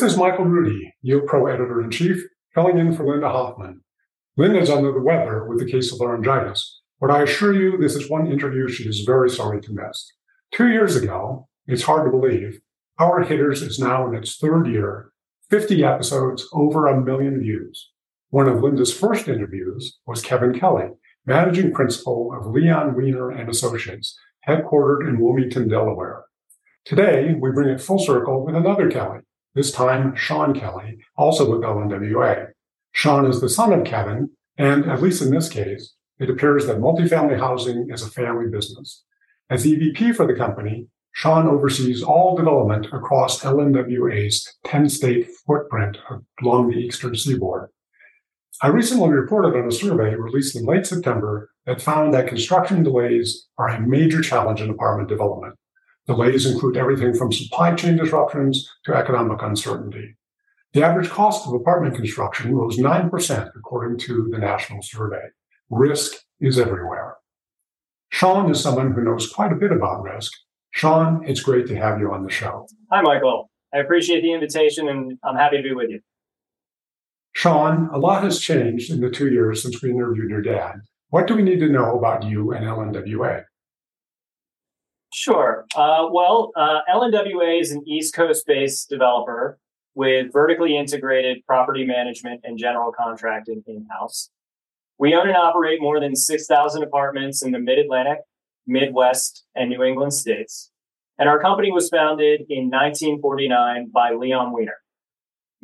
This is Michael Rudy, YieldPro editor in chief, filling in for Linda Hoffman. Linda's under the weather with the case of laryngitis, but I assure you this is one interview she is very sorry to miss. Two years ago, it's hard to believe, Power Hitters is now in its third year, 50 episodes, over a million views. One of Linda's first interviews was Kevin Kelly, managing principal of Leon Weiner and Associates, headquartered in Wilmington, Delaware. Today, we bring it full circle with another Kelly, this time Sean Kelly, also with LNWA. Sean is the son of Kevin, and at least in this case, it appears that multifamily housing is a family business. As EVP for the company, Sean oversees all development across LNWA's 10 state footprint along the eastern seaboard. I recently reported on a survey released in late September that found that construction delays are a major challenge in apartment development. Delays include everything from supply chain disruptions to economic uncertainty. The average cost of apartment construction rose 9% according to the national survey. Risk is everywhere. Sean is someone who knows quite a bit about risk. Sean, it's great to have you on the show. Hi, Michael. I appreciate the invitation and I'm happy to be with you. Sean, a lot has changed in the two years since we interviewed your dad. What do we need to know about you and LNWA? Sure. Uh, well, uh, LNWA is an East Coast based developer with vertically integrated property management and general contracting in house. We own and operate more than 6,000 apartments in the Mid Atlantic, Midwest, and New England states. And our company was founded in 1949 by Leon Weiner.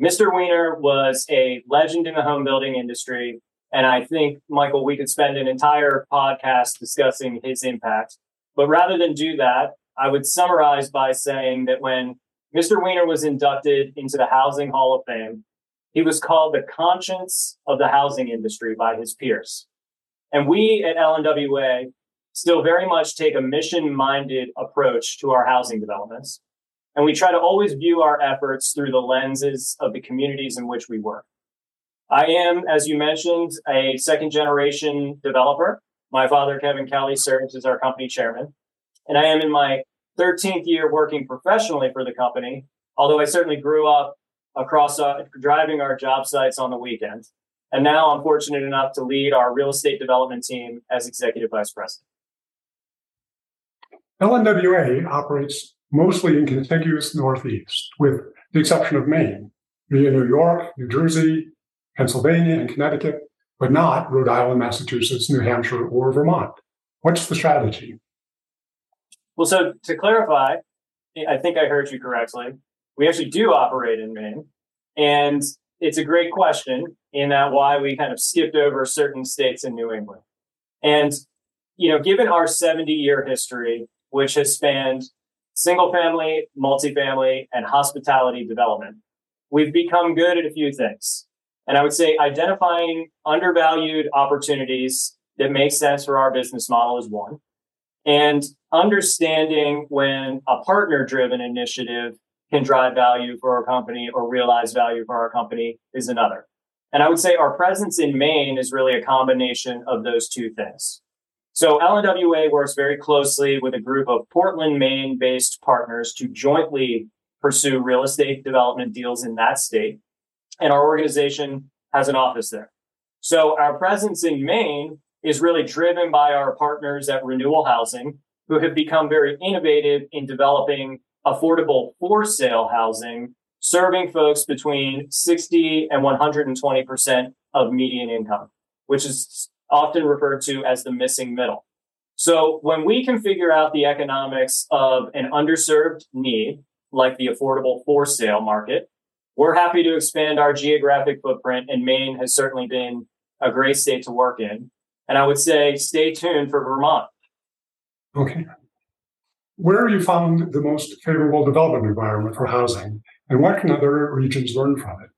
Mr. Weiner was a legend in the home building industry. And I think, Michael, we could spend an entire podcast discussing his impact but rather than do that, I would summarize by saying that when Mr. Weiner was inducted into the Housing Hall of Fame, he was called the conscience of the housing industry by his peers. And we at LNWA still very much take a mission minded approach to our housing developments. And we try to always view our efforts through the lenses of the communities in which we work. I am, as you mentioned, a second generation developer. My father, Kevin Kelly, serves as our company chairman. And I am in my 13th year working professionally for the company, although I certainly grew up across uh, driving our job sites on the weekend. And now I'm fortunate enough to lead our real estate development team as executive vice president. LNWA operates mostly in contiguous Northeast, with the exception of Maine, via New York, New Jersey, Pennsylvania, and Connecticut, but not Rhode Island, Massachusetts, New Hampshire, or Vermont. What's the strategy? Well, so to clarify, I think I heard you correctly. We actually do operate in Maine. And it's a great question in that why we kind of skipped over certain states in New England. And, you know, given our 70 year history, which has spanned single family, multifamily, and hospitality development, we've become good at a few things. And I would say identifying undervalued opportunities that make sense for our business model is one. And understanding when a partner driven initiative can drive value for our company or realize value for our company is another. And I would say our presence in Maine is really a combination of those two things. So LNWA works very closely with a group of Portland, Maine based partners to jointly pursue real estate development deals in that state and our organization has an office there. So our presence in Maine is really driven by our partners at Renewal Housing, who have become very innovative in developing affordable for sale housing, serving folks between 60 and 120% of median income, which is often referred to as the missing middle. So when we can figure out the economics of an underserved need, like the affordable for sale market, we're happy to expand our geographic footprint, and Maine has certainly been a great state to work in. And I would say stay tuned for Vermont. Okay. Where have you found the most favorable development environment for housing, and what can other regions learn from it?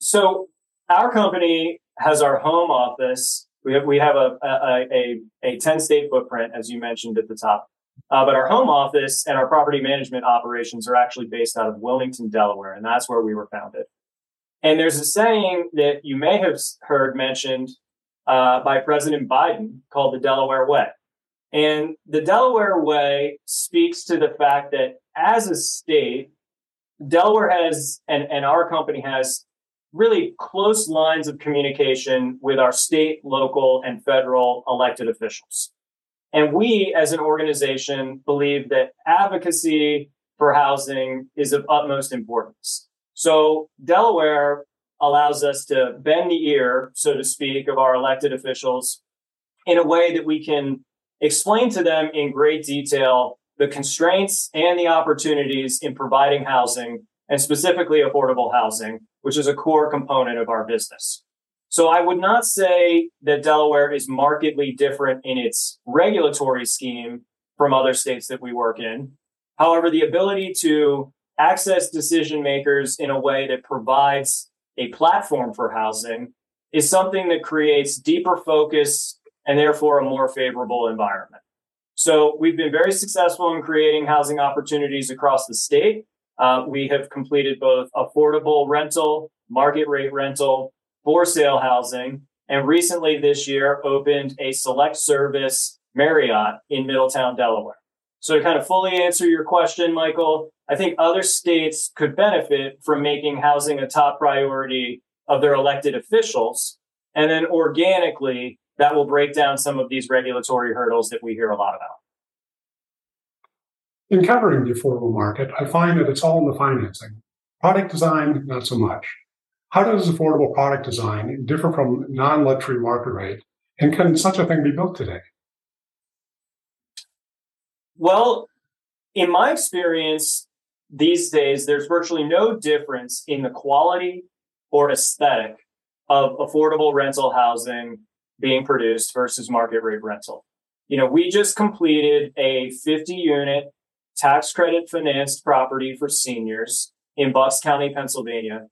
So, our company has our home office. We have, we have a, a, a, a 10 state footprint, as you mentioned at the top. Uh, but our home office and our property management operations are actually based out of Wilmington, Delaware, and that's where we were founded. And there's a saying that you may have heard mentioned uh, by President Biden called the Delaware Way. And the Delaware Way speaks to the fact that as a state, Delaware has, and, and our company has really close lines of communication with our state, local, and federal elected officials. And we, as an organization, believe that advocacy for housing is of utmost importance. So Delaware allows us to bend the ear, so to speak, of our elected officials in a way that we can explain to them in great detail the constraints and the opportunities in providing housing and specifically affordable housing, which is a core component of our business. So I would not say that Delaware is markedly different in its regulatory scheme from other states that we work in. However, the ability to access decision makers in a way that provides a platform for housing is something that creates deeper focus and therefore a more favorable environment. So we've been very successful in creating housing opportunities across the state. Uh, we have completed both affordable rental, market rate rental, for sale housing, and recently this year opened a select service Marriott in Middletown, Delaware. So to kind of fully answer your question, Michael, I think other states could benefit from making housing a top priority of their elected officials. And then organically, that will break down some of these regulatory hurdles that we hear a lot about. Encountering the affordable market, I find that it's all in the financing. Product design, not so much. How does affordable product design differ from non luxury market rate? And can such a thing be built today? Well, in my experience, these days, there's virtually no difference in the quality or aesthetic of affordable rental housing being produced versus market rate rental. You know, we just completed a 50 unit tax credit financed property for seniors in Bucks County, Pennsylvania,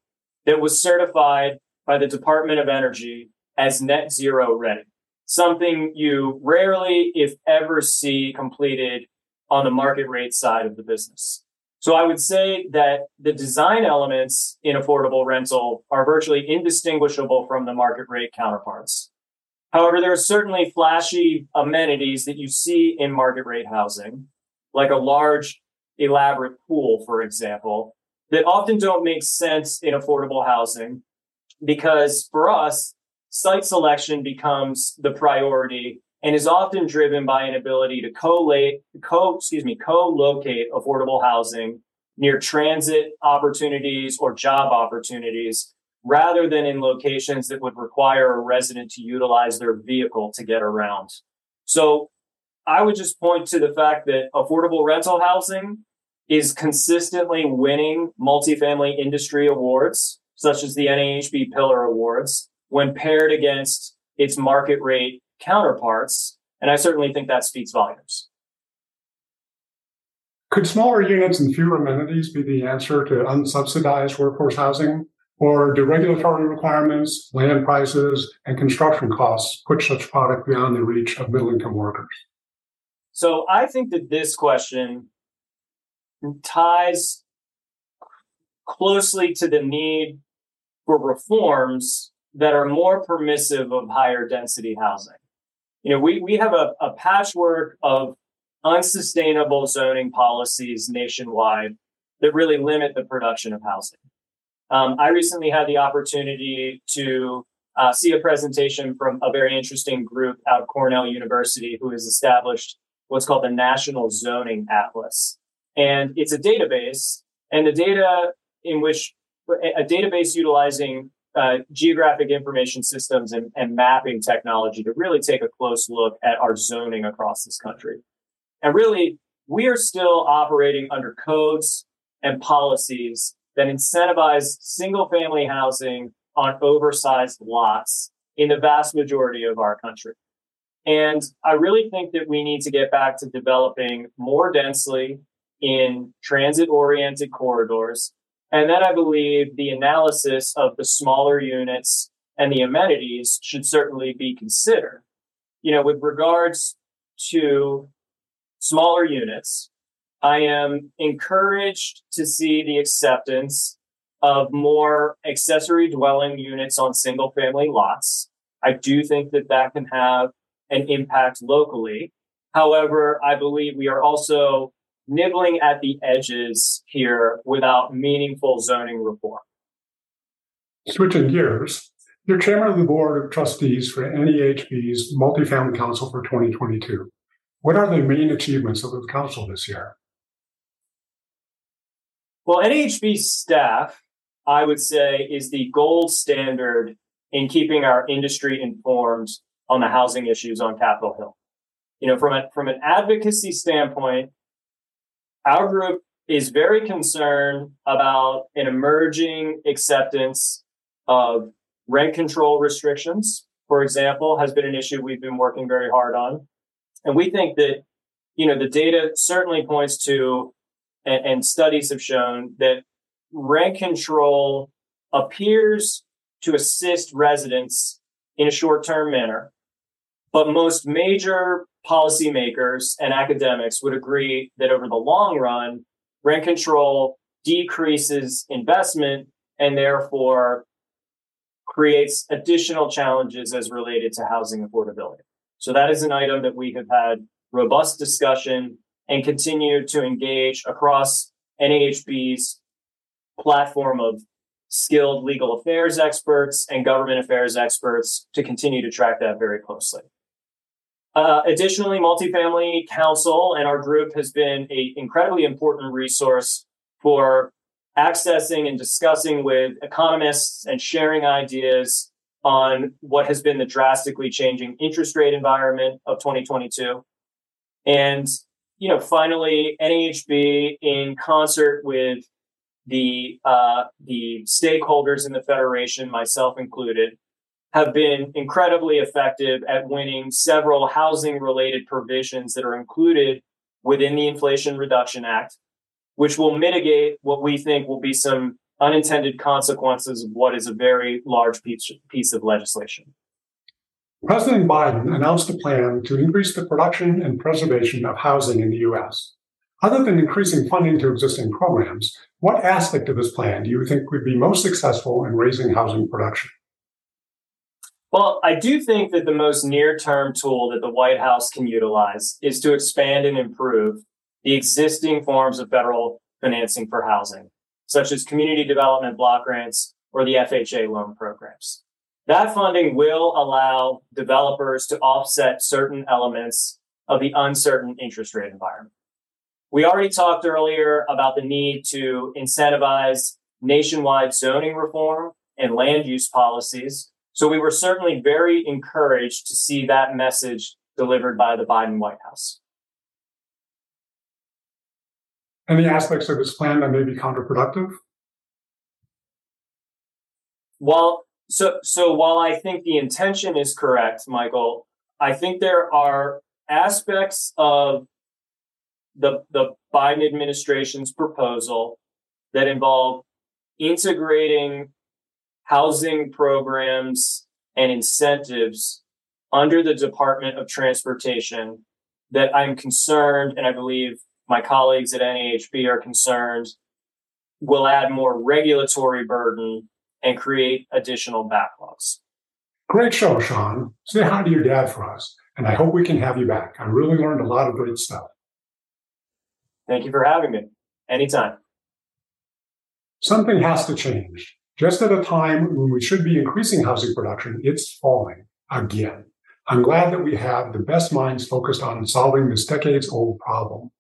that was certified by the Department of Energy as net zero ready, something you rarely, if ever, see completed on the market rate side of the business. So I would say that the design elements in affordable rental are virtually indistinguishable from the market rate counterparts. However, there are certainly flashy amenities that you see in market rate housing, like a large, elaborate pool, for example, that often don't make sense in affordable housing because for us, site selection becomes the priority and is often driven by an ability to co-late, co, excuse me, co-locate affordable housing near transit opportunities or job opportunities rather than in locations that would require a resident to utilize their vehicle to get around. So I would just point to the fact that affordable rental housing is consistently winning multifamily industry awards, such as the NAHB Pillar Awards, when paired against its market rate counterparts. And I certainly think that speaks volumes. Could smaller units and fewer amenities be the answer to unsubsidized workforce housing? Or do regulatory requirements, land prices, and construction costs put such product beyond the reach of middle income workers? So I think that this question ties closely to the need for reforms that are more permissive of higher density housing. You know, we, we have a, a patchwork of unsustainable zoning policies nationwide that really limit the production of housing. Um, I recently had the opportunity to uh, see a presentation from a very interesting group out of Cornell University who has established what's called the National Zoning Atlas. And it's a database, and the data in which a database utilizing uh, geographic information systems and, and mapping technology to really take a close look at our zoning across this country. And really, we are still operating under codes and policies that incentivize single family housing on oversized lots in the vast majority of our country. And I really think that we need to get back to developing more densely in transit oriented corridors. And then I believe the analysis of the smaller units and the amenities should certainly be considered. You know, with regards to smaller units, I am encouraged to see the acceptance of more accessory dwelling units on single family lots. I do think that that can have an impact locally. However, I believe we are also nibbling at the edges here without meaningful zoning reform. Switching gears, you're chairman of the board of trustees for NAHB's Multifamily Council for 2022. What are the main achievements of the council this year? Well, NAHB staff, I would say, is the gold standard in keeping our industry informed on the housing issues on Capitol Hill. You know, from a, from an advocacy standpoint, our group is very concerned about an emerging acceptance of rent control restrictions, for example, has been an issue we've been working very hard on. And we think that, you know, the data certainly points to, and, and studies have shown that rent control appears to assist residents in a short term manner. But most major policymakers and academics would agree that over the long run, rent control decreases investment and therefore creates additional challenges as related to housing affordability. So that is an item that we have had robust discussion and continue to engage across NAHB's platform of skilled legal affairs experts and government affairs experts to continue to track that very closely. Uh, additionally, Multifamily Council and our group has been an incredibly important resource for accessing and discussing with economists and sharing ideas on what has been the drastically changing interest rate environment of 2022. And, you know, finally, NAHB in concert with the uh, the stakeholders in the federation, myself included, have been incredibly effective at winning several housing related provisions that are included within the Inflation Reduction Act, which will mitigate what we think will be some unintended consequences of what is a very large piece, piece of legislation. President Biden announced a plan to increase the production and preservation of housing in the U.S. Other than increasing funding to existing programs, what aspect of this plan do you think would be most successful in raising housing production? Well, I do think that the most near term tool that the White House can utilize is to expand and improve the existing forms of federal financing for housing, such as community development block grants or the FHA loan programs. That funding will allow developers to offset certain elements of the uncertain interest rate environment. We already talked earlier about the need to incentivize nationwide zoning reform and land use policies. So we were certainly very encouraged to see that message delivered by the Biden White House. Any aspects of this plan that may be counterproductive? Well, so so while I think the intention is correct, Michael, I think there are aspects of the, the Biden administration's proposal that involve integrating housing programs and incentives under the Department of Transportation that I'm concerned, and I believe my colleagues at NAHB are concerned, will add more regulatory burden and create additional backlogs. Great show, Sean. Say hi to your dad for us, and I hope we can have you back. I really learned a lot of great stuff. Thank you for having me. Anytime. Something has to change. Just at a time when we should be increasing housing production, it's falling again. I'm glad that we have the best minds focused on solving this decades old problem.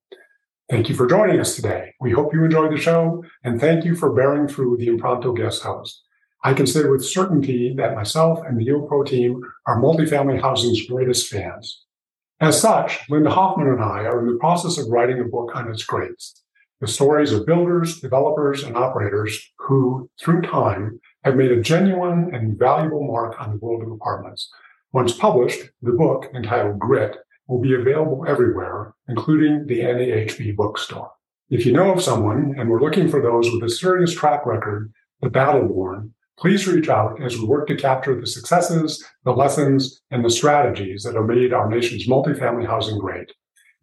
Thank you for joining us today. We hope you enjoyed the show and thank you for bearing through the impromptu guest house. I can say with certainty that myself and the Yield team are multifamily housing's greatest fans. As such, Linda Hoffman and I are in the process of writing a book on its greats, the stories of builders, developers, and operators who, through time, have made a genuine and valuable mark on the world of apartments. Once published, the book, entitled Grit, will be available everywhere, including the NAHB bookstore. If you know of someone and we're looking for those with a serious track record, the battle worn, Please reach out as we work to capture the successes, the lessons, and the strategies that have made our nation's multifamily housing great.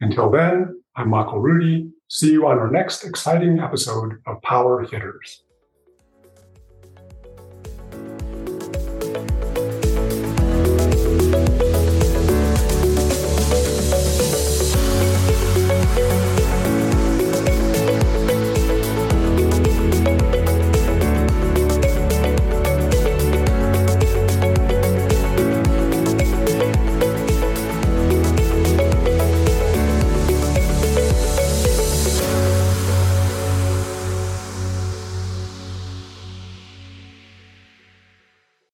Until then, I'm Michael Rudy. See you on our next exciting episode of Power Hitters.